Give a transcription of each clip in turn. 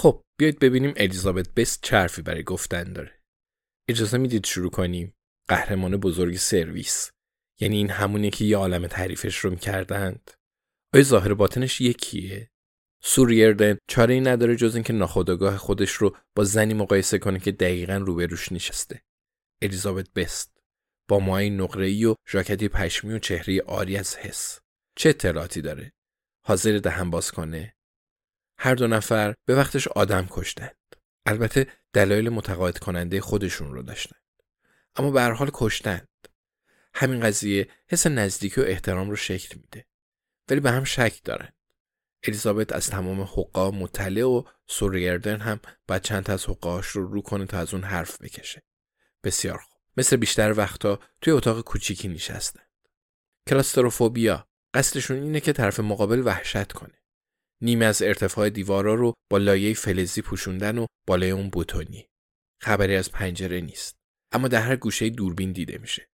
خب بیاید ببینیم الیزابت بست چرفی برای گفتن داره. اجازه می‌دید شروع کنیم؟ قهرمان بزرگ سرویس. یعنی این همونه که یه عالم تعریفش رو می‌کردند. آیا ظاهر باطنش یکیه؟ سوریردن چاره ای نداره جز اینکه ناخودآگاه خودش رو با زنی مقایسه کنه که دقیقا روبروش نشسته. الیزابت بست با موهای نقره‌ای و ژاکتی پشمی و چهره آری از حس. چه اطلاعاتی داره؟ حاضر دهن باز کنه؟ هر دو نفر به وقتش آدم کشتند. البته دلایل متقاعد کننده خودشون رو داشتند. اما به هر حال کشتند. همین قضیه حس نزدیکی و احترام رو شکل میده. ولی به هم شک دارند. الیزابت از تمام حقا مطلع و سوریردن هم باید چند تا از حقاش رو رو کنه تا از اون حرف بکشه. بسیار خوب. مثل بیشتر وقتا توی اتاق کوچیکی نشستند. کلاستروفوبیا قصدشون اینه که طرف مقابل وحشت کنه. نیمه از ارتفاع دیوارا رو با لایه فلزی پوشوندن و بالای اون بوتونی. خبری از پنجره نیست. اما در هر گوشه دوربین دیده میشه.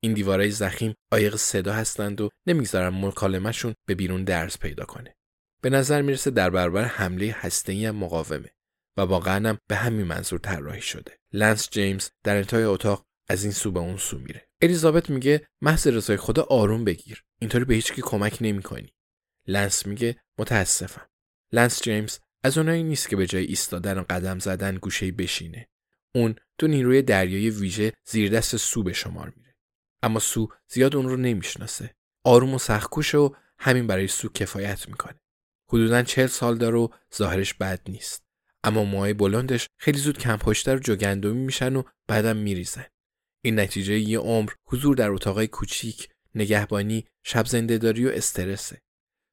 این دیوارای زخیم عایق صدا هستند و نمی‌گذارن مکالمهشون به بیرون درز پیدا کنه. به نظر می‌رسه در برابر حمله هسته‌ای هم مقاومه و واقعا هم به همین منظور طراحی شده. لنس جیمز در انتهای اتاق از این سو به اون سو میره. الیزابت میگه محض رضای خدا آروم بگیر. اینطوری به هیچکی کمک نمی‌کنی. لنس میگه متاسفم. لنس جیمز از اونایی نیست که به جای ایستادن و قدم زدن گوشه بشینه. اون تو نیروی دریایی ویژه زیر دست سو به شمار میره. اما سو زیاد اون رو نمی‌شناسه. آروم و سختکوشه و همین برای سو کفایت می‌کنه. حدودا چهل سال داره و ظاهرش بد نیست. اما موهای بلندش خیلی زود کم پشتر و جوگندمی میشن و بعدم میریزن. این نتیجه یه عمر حضور در اتاقای کوچیک، نگهبانی، شب زندهداری و استرسه.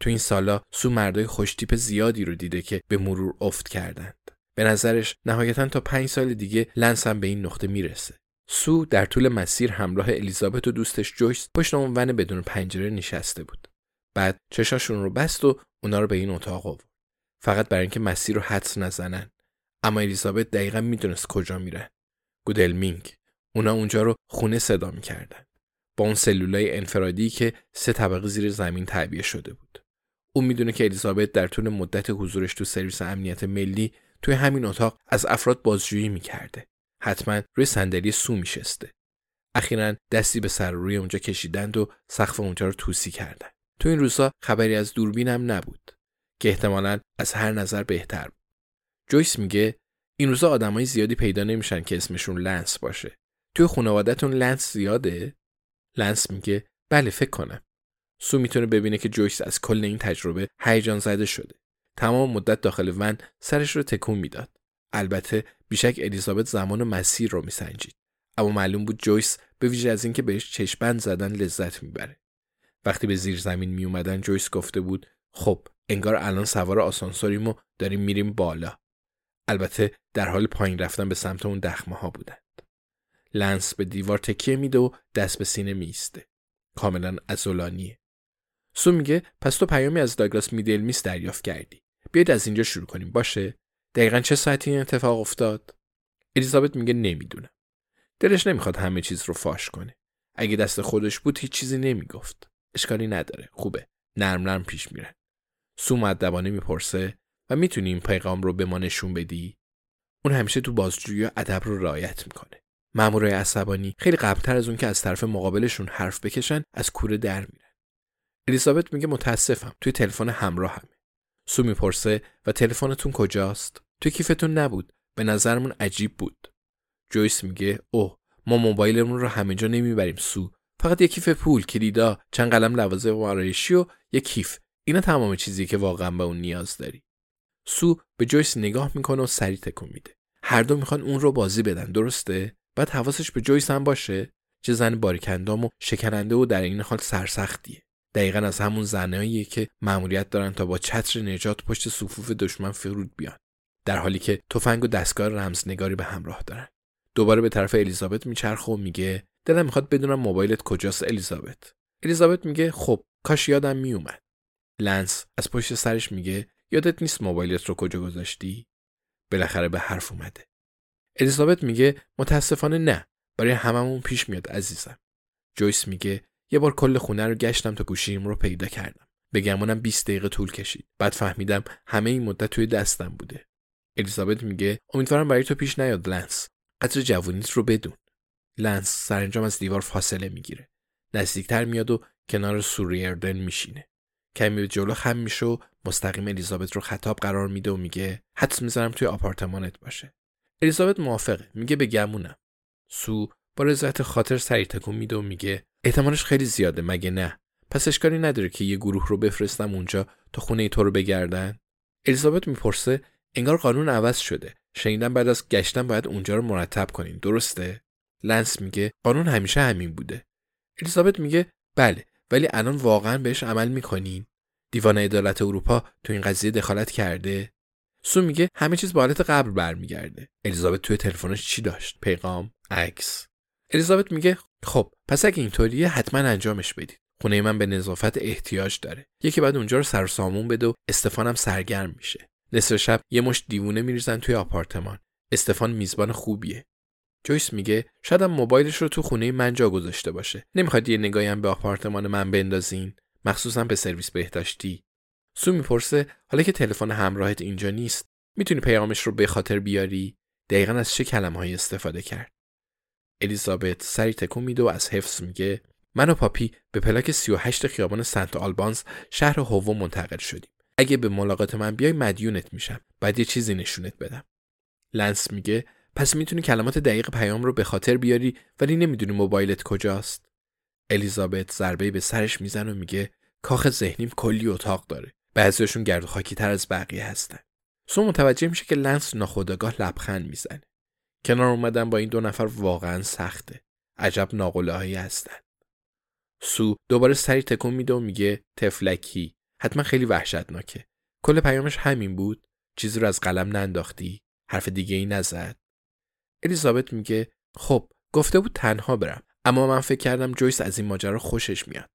تو این سالا سو مردای خوشتیپ زیادی رو دیده که به مرور افت کردند. به نظرش نهایتا تا پنج سال دیگه لنس هم به این نقطه می‌رسه. سو در طول مسیر همراه الیزابت و دوستش جویس پشت اون ون بدون پنجره نشسته بود. بعد چشاشون رو بست و اونا رو به این اتاق آورد. فقط برای اینکه مسیر رو حدس نزنن. اما الیزابت دقیقا می‌دونست کجا میرن. گودلمینگ. اونا اونجا رو خونه صدا می‌کردن. با اون سلولای انفرادی که سه طبقه زیر زمین تعبیه شده بود. او می‌دونه که الیزابت در طول مدت حضورش تو سرویس امنیت ملی توی همین اتاق از افراد بازجویی می‌کرده. حتما روی صندلی سو میشسته. اخیرا دستی به سر و روی اونجا کشیدند و سقف اونجا رو توسی کردند. تو این روزا خبری از دوربینم نبود که احتمالا از هر نظر بهتر بود. جویس میگه این روزا آدمای زیادی پیدا نمیشن که اسمشون لنس باشه. توی خانوادهتون لنس زیاده؟ لنس میگه بله فکر کنم. سو می‌تونه ببینه که جویس از کل این تجربه هیجان زده شده. تمام مدت داخل ون سرش رو تکون می‌داد. البته بیشک الیزابت زمان و مسیر رو میسنجید. اما معلوم بود جویس به ویژه از اینکه بهش چشمند زدن لذت می‌بره. وقتی به زیر زمین می اومدن جویس گفته بود خب انگار الان سوار آسانسوریم و داریم میریم بالا. البته در حال پایین رفتن به سمت اون دخمه ها بودند. لنس به دیوار تکیه میده و دست به سینه میسته. کاملا ازولانیه. سو میگه پس تو پیامی از داگلاس میدلمیس دریافت کردی. بیاید از اینجا شروع کنیم. باشه؟ دقیقا چه ساعتی این اتفاق افتاد؟ الیزابت میگه نمی‌دونم. دلش نمی‌خواد همه چیز رو فاش کنه. اگه دست خودش بود هیچ چیزی نمی‌گفت. اشکالی نداره. خوبه. نرم نرم پیش میرن سو مدبانه می‌پرسه و می‌تونی این پیغام رو به ما نشون بدی؟ اون همیشه تو بازجویی ادب رو رعایت می‌کنه. مامورای عصبانی خیلی قبلتر از اون که از طرف مقابلشون حرف بکشن از کوره در میرن. الیزابت میگه متاسفم توی تلفن همراه همه. سو می‌پرسه و تلفنتون کجاست؟ توی کیفتون نبود به نظرمون عجیب بود. جویس میگه اوه ما موبایلمون رو همینجا نمی‌بریم سو. فقط یه کیف پول کلیدا چند قلم لوازم آرایشی و یه کیف. اینا تمام چیزی که واقعا به اون نیاز داری. سو به جویس نگاه می‌کنه و سری تکون میده. هر دو می‌خوان اون رو بازی بدن درسته؟ بعد حواسش به جویس هم باشه؟ چه زن باریکندام و شکننده و در این حال سرسختیه. دقیقا از همون زنهاییه که مأموریت دارن تا با چتر نجات پشت صفوف دشمن فرود بیان. در حالی که تفنگ و دستگاه رمزنگاری به همراه دارن. دوباره به طرف الیزابت میچرخه و میگه دلم می‌خواد بدونم موبایلت کجاست الیزابت. الیزابت میگه خب کاش یادم میومد. لنس از پشت سرش میگه یادت نیست موبایلت رو کجا گذاشتی؟ بالاخره به حرف اومده. الیزابت میگه متاسفانه نه برای هممون پیش میاد عزیزم. جویس میگه یه بار کل خونه رو گشتم تا گوشیم رو پیدا کردم. به گمونم 20 دقیقه طول کشید. بعد فهمیدم همه این مدت توی دستم بوده. الیزابت میگه امیدوارم برای تو پیش نیاد لنس. قدر جوونیت رو بدون. لنس سرانجام از دیوار فاصله می‌گیره. نزدیکتر میاد و کنار سو ریردن میشینه. کمی به جلو خم میشه و مستقیم الیزابت رو خطاب قرار میده و میگه حدس می‌زنم توی آپارتمانت باشه. الیزابت موافقه. میگه به گمونم. سو با رضایت خاطر سری تکون میده و میگه احتمالش خیلی زیاده مگه نه؟ پس اشکالی نداره که یه گروه رو بفرستم اونجا تا خونه ای تو رو بگردن؟ الیزابت می‌پرسه انگار قانون عوض شده. شنیدم بعد از گشتن باید اونجا رو مرتب کنین درسته؟ لنس میگه قانون همیشه همین بوده. الیزابت میگه بله ولی الان واقعا بهش عمل می‌کنین دیوان عدالت اروپا تو این قضیه دخالت کرده. سو میگه همه چیز به حالت قبل برمیگرده. الیزابت توی تلفنش چی داشت؟ پیغام عکس. الیزابت میگه خب پس اگه اینطوریه حتما انجامش بدید. خونه من به نظافت احتیاج داره. یکی بعد اونجا رو سر سامون بده و استفانم سرگرم میشه. نصف شب یه مش دیوونه میریزن توی آپارتمان. استفان میزبان خوبیه. جویس میگه شاید موبایلش رو تو خونه من جا گذاشته باشه. نمی‌خواد یه نگاهی هم به آپارتمان من بندازین؟ مخصوصا به سرویس بهداشتی. سو می‌پرسه حالا که تلفن همراهت اینجا نیست می‌تونی پیامش رو به خاطر بیاری؟ دقیقا از چه کلمه‌ای استفاده کرد؟ الیزابت سری تکون میده و از حفظ میگه من و پاپی به پلاک 38 خیابان سنت آلبانز شهر هوو منتقل شدیم. اگه به ملاقات من بیای مدیونت میشم. بعد یه چیزی نشونت بدم. لنس میگه پس می‌تونی کلمات دقیق پیام رو به خاطر بیاری ولی نمی‌دونی موبایلت کجاست. الیزابت ضربه به سرش می‌زنه و میگه کاخ ذهنیم کلی اتاق داره. بعضیشون گرد خاکی تر از بقیه هستن. سو متوجه میشه که لنس ناخودآگاه لبخند می‌زنه. کنار اومدن با این دو نفر واقعا سخته. عجب ناقله هایی هستن. سو دوباره سری تکون میده و میگه تفلکی. حتما خیلی وحشتناکه. کل پیامش همین بود. چیزی رو از قلم ننداختی. حرف دیگه ای نزد. الیزابت میگه خب گفته بود تنها برم. اما من فکر کردم جویس از این ماجرا خوشش میاد.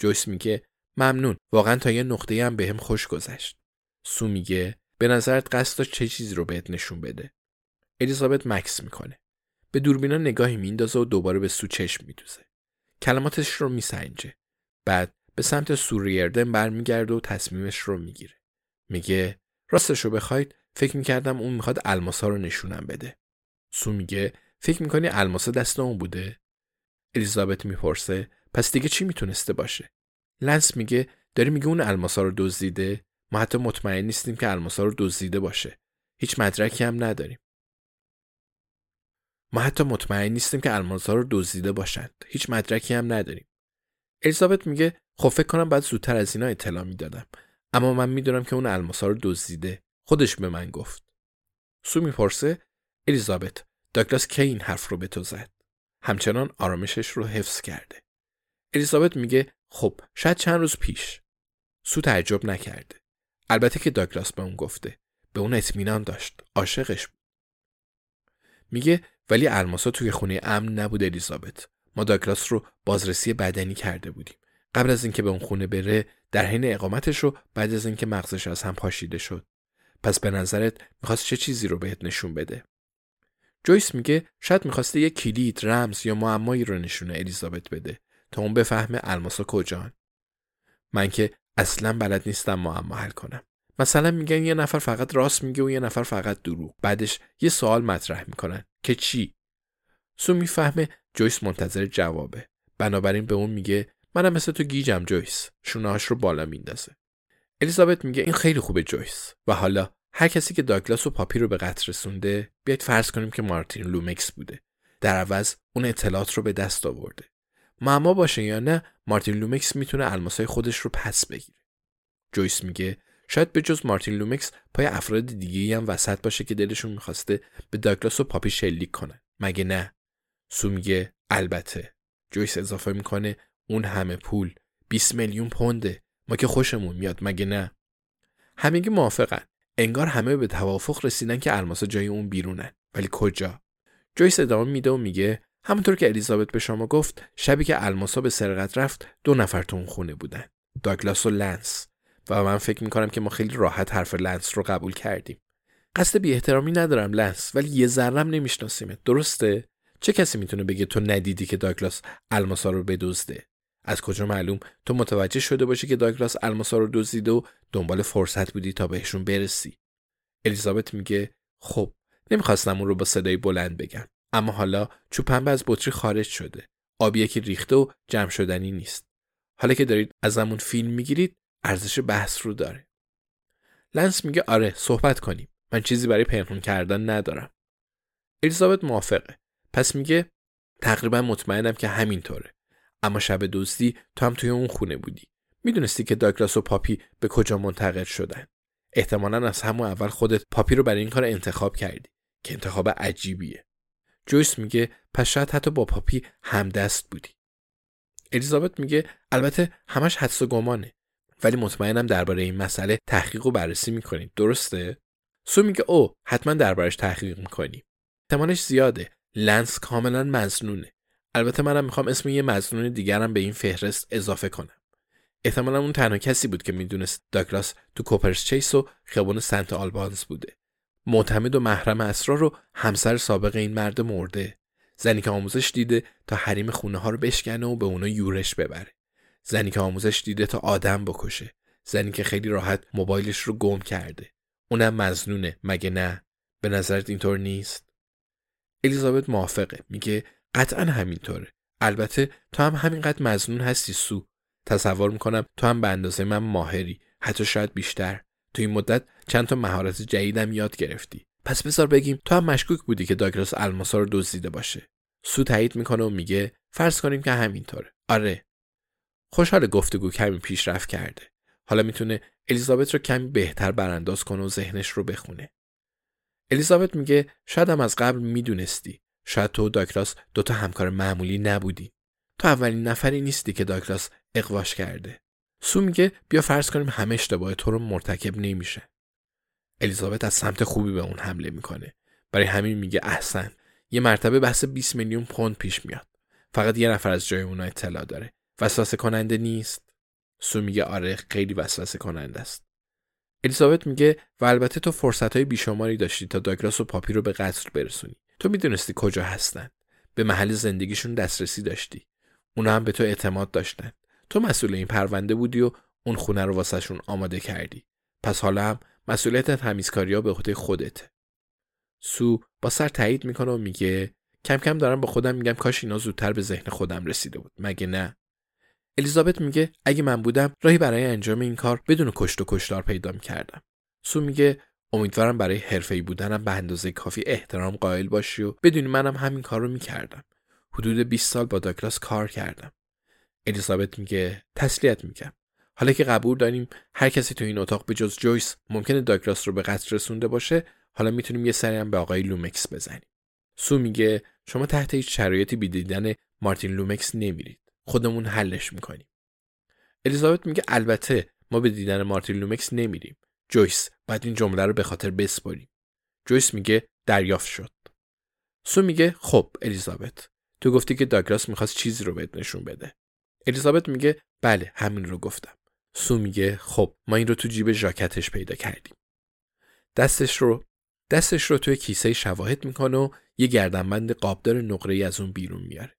جویس میگه ممنون. واقعا تا یه نقطه هم بهم خوش گذشت. سو میگه به نظرت قصد چه چیزی رو بهت نشون بده؟ الیزابت مکس می‌کنه. به دوربینا نگاهی میندازه و دوباره به سو چشم میدوزه. کلماتش رو میسنجه. بعد به سمت سوریردن برمیگرده و تصمیمش رو می‌گیره. میگه راستش رو بخواید؟ فکر می‌کردم اون می‌خواد الماسا رو نشونم بده. سو میگه فکر می‌کنی الماسا دست اون بوده؟ الیزابت می‌پرسه پس دیگه چی می‌تونسته باشه؟ لنس میگه داری میگه اون الماسا رو دزدیده؟ ما حتی مطمئن نیستیم که الماسا رو دزدیده باشه. هیچ مدرکی هم نداریم. ما حتی مطمئن نیستیم که الماسا رو دزدیده باشند. هیچ مدرکی هم نداریم. الیزابت میگه خب فکر کنم بعد زودتر از اینا اطلاع می‌دادم. اما من می‌دونم که اون الماسا رو دزدیده. خودش به من گفت. سو می‌پرسه الیزابت داگلاس کی این حرف رو به تو زد؟ همچنان آرامشش رو حفظ کرده. الیزابت میگه خب شاید چند روز پیش. سو تعجب نکرده. البته که داگلاس به اون گفته. به اون اطمینان داشت. عاشقش بود. میگه ولی الماسا توی خونه امن نبود الیزابت. ما داگلاس رو بازرسی بدنی کرده بودیم. قبل از اینکه به اون خونه بره در حین اقامتش رو بعد از اینکه مغزش از هم پاشیده شد. پس به نظرت می‌خواست چه چیزی رو بهت نشون بده؟ جویس میگه شاید می‌خواسته یه کلید رمز یا معمایی رو نشونه الیزابت بده تا اون بفهمه الماسا کجان. من که اصلا بلد نیستم معما حل کنم. مثلا میگن یه نفر فقط راست میگه و یه نفر فقط دروغ. بعدش یه سوال مطرح می‌کنن. که چی؟ سو می‌فهمه جویس منتظر جوابه. بنابراین به اون میگه منم مثل تو گیجم جویس. شونه‌هاش رو بالا میندازه الیزابت میگه این خیلی خوبه جویس. و حالا هر کسی که داگلاس و پاپی رو به قتل رسونده بیاید فرض کنیم که مارتین لومکس بوده. در عوض اون اطلاعات رو به دست آورده. معما باشه یا نه مارتین لومکس می‌تونه الماسای خودش رو پس بگیره. جویس میگه شاید به جز مارتین لومکس پای افراد دیگه‌ای هم وسط باشه که دلشون می‌خواسته به داگلاس و پاپی شلیک کنن. مگه نه؟ سو میگه البته. جویس اضافه می‌کنه اون همه پول. 20 میلیون پونده. ما که خوشمون میاد مگه نه؟ همگی موافقن. انگار همه به توافق رسیدن که الماسا جایی اون بیرونن. ولی کجا؟ جویس ادامه میده و میگه همونطور که الیزابت به شما گفت شبی که الماسا به سرقت رفت دو نفر تو اون خونه بودن. داگلاس و لنس. و من فکر می‌کنم که ما خیلی راحت حرف لنس رو قبول کردیم. قصد بی احترامی ندارم لنس ولی یه ذرم نمیشناسیمت. درسته؟ چه کسی می‌تونه بگه تو ندیدی که داگلاس الماسا رو بدزده؟ از کجا معلوم؟ تو متوجه شده باشی که داگلاس الماسا رو دزدیده و دنبال فرصت بودی تا بهشون برسی. الیزابت میگه خب نمی‌خواستم اون رو با صدای بلند بگم. اما حالا پنبه از بطری خارج شده. آبی که ریخته و جمع شدنی نیست. حالا که دارید ازمون فیلم می‌گیرید ارزش بحث رو داره. لنس میگه آره صحبت کنیم. من چیزی برای پنهون کردن ندارم. الیزابت موافقه. پس میگه تقریبا مطمئنم که همینطوره. اما شب دزدی تو هم توی اون خونه بودی. می‌دونستی که داگلاس و پاپی به کجا منتقل شدن. احتمالا از همون اول خودت پاپی رو برای این کار انتخاب کردی که انتخاب عجیبیه. جویس میگه پس شاید حتی با پاپی همدست بودی. الیزابت میگه البته همش حدس و گمانه. ولی مطمئنم درباره این مسئله تحقیق و بررسی می‌کنید درسته؟ سو میگه او حتما دربارش تحقیق می‌کنیم. احتمالش زیاده. لنس کاملا مزنونه البته منم می‌خوام اسم یه مزنون دیگرم به این فهرست اضافه کنم. احتمالا اون تنها کسی بود که می‌دونست داگلاس تو کوپرس چیس و خیابون سنت آلبانز بوده. معتمد و محرم اسرار رو همسر سابق این مرد مرده. زنی که آموزش دیده تا حریم خونه ها رو بشکنه و به اونا یورش ببره. زنی که آموزش دیده تا آدم بکشه. زنی که خیلی راحت موبایلش رو گم کرده. اونم مزنونه مگه نه؟ به نظرت اینطور نیست؟ الیزابت موافقه. میگه قطعا همینطوره. البته تو هم همینقدر مزنون هستی سو. تصور می‌کنم تو هم به اندازه من ماهری. حتی شاید بیشتر. تو این مدت چند تا مهارت جدیدم یاد گرفتی. پس بذار بگیم تو هم مشکوک بودی که داگلاس الماسا رو دزدیده باشه. سو تایید می‌کنه و میگه فرض کنیم که همینطوره. آره. خوشحال گفتگو کمی پیشرفت کرده. حالا می‌تونه الیزابت رو کمی بهتر برانداز کنه و ذهنش رو بخونه. الیزابت میگه شاید هم از قبل می‌دونستی. شاید تو و داگلاس دوتا همکار معمولی نبودی. تو اولین نفری نیستی که داگلاس اقواش کرده. سو میگه بیا فرض کنیم همه اشتباه تو رو مرتکب نمیشه. الیزابت از سمت خوبی به اون حمله می‌کنه. برای همین میگه احسن یه مرتبه بحث 20 میلیون پوند پیش میاد. فقط یه نفر از جای اونا اطلاع داره. وسوسه کننده نیست؟ سو میگه آره خیلی وسوسه کننده است. الیزابت میگه و البته تو فرصت های بیشماری داشتی تا داگلاس و پاپی رو به قتل برسونی. تو می‌دونستی کجا هستن. به محل زندگیشون دسترسی داشتی. اونا هم به تو اعتماد داشتن. تو مسئول این پرونده بودی و اون خونه رو واسهشون آماده کردی. پس حالا هم مسئولیت تمیزکاری ها به عهده خودته. سو با سر تایید می‌کنه و میگه کم کم دارم با خودم میگم کاش اینا زودتر به ذهن خودم رسیده بود. مگه نه؟ الیزابت میگه اگه من بودم راهی برای انجام این کار بدون کشت و کشتار پیدا می‌کردم. سو میگه امیدوارم برای حرفه‌ای بودنم به اندازه کافی احترام قائل باشی و بدونی منم همین کار رو می‌کردم. حدود 20 سال با داکلاس کار کردم. الیزابت میگه تسلیت میگم حالا که قبول داریم هر کسی تو این اتاق به جز جویس ممکنه داگلاس رو به قتل رسونده باشه حالا می‌تونیم یه سری هم به آقای لومکس بزنیم. سو میگه شما تحت هیچ شرایطی به دیدن مارتین لومکس نمیرید. خودمون حلش می‌کنیم. الیزابت میگه البته ما به دیدن مارتین لومکس نمیریم. جویس بعد این جمله رو به خاطر بسپاریم جویس میگه دریافت شد. سو میگه خب الیزابت تو گفتی که داگلاس می‌خواست چیزی رو بهت نشون بده. الیزابت میگه بله همین رو گفتم. سو میگه خب ما این رو تو جیب ژاکتش پیدا کردیم. دستش رو دستش رو توی کیسه شواهد می‌کنه و یه گردنبند قابدار نقره ای از اون بیرون میاره.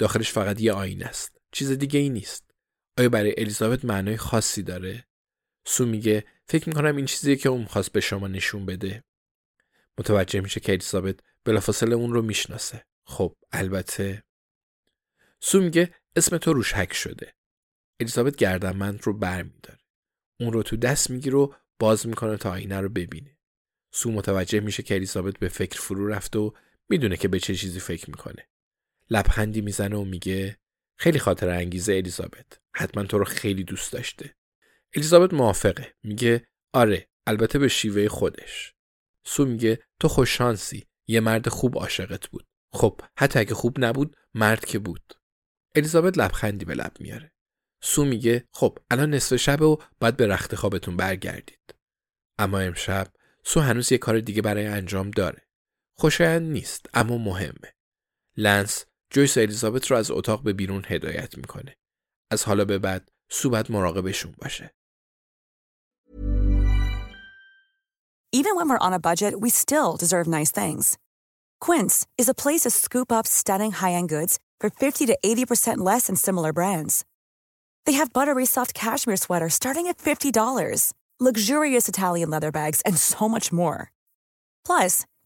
داخلش فقط یه آینه است. چیز دیگه ای نیست. آیا برای الیزابت معنای خاصی داره؟ سو میگه فکر می‌کنم این چیزیه که اون خواست به شما نشون بده. متوجه میشه که الیزابت بلافاصله اون رو می‌شناسه. خب البته. سو میگه اسم تو روش حک شده. الیزابت گردنبند رو بر میداره اون رو تو دست می‌گیره و باز می‌کنه تا آینه رو ببینه. سو متوجه میشه که الیزابت به فکر فرو رفته و می‌دونه که به چه چیزی فکر می‌کنه. لبخندی می‌زنه و میگه خیلی خاطر انگیزه الیزابت. حتما تو رو خیلی دوست داشته. الیزابت موافقه. میگه آره البته به شیوه خودش. سو میگه تو خوششانسی. یه مرد خوب عاشقت بود. خب حتی اگه خوب نبود مرد که بود. الیزابت لبخندی به لب میاره. سو میگه خب الان نصف شب و باید به رخت خوابتون برگردید. اما امشب سو هنوز یه کار دیگه برای انجام داره. خوشایند نیست اما مهمه. لنس جویس و الیزابت رو از اتاق به بیرون هدایت میکنه از حالا به بعد سو باید مراقبشون باشه Even when we're on a budget, we still deserve nice things. Quince is a place to scoop up stunning high-end goods for 50 to 80% less than similar brands. They have buttery soft cashmere sweaters starting at $50, luxurious Italian leather bags, and so much more. Plus,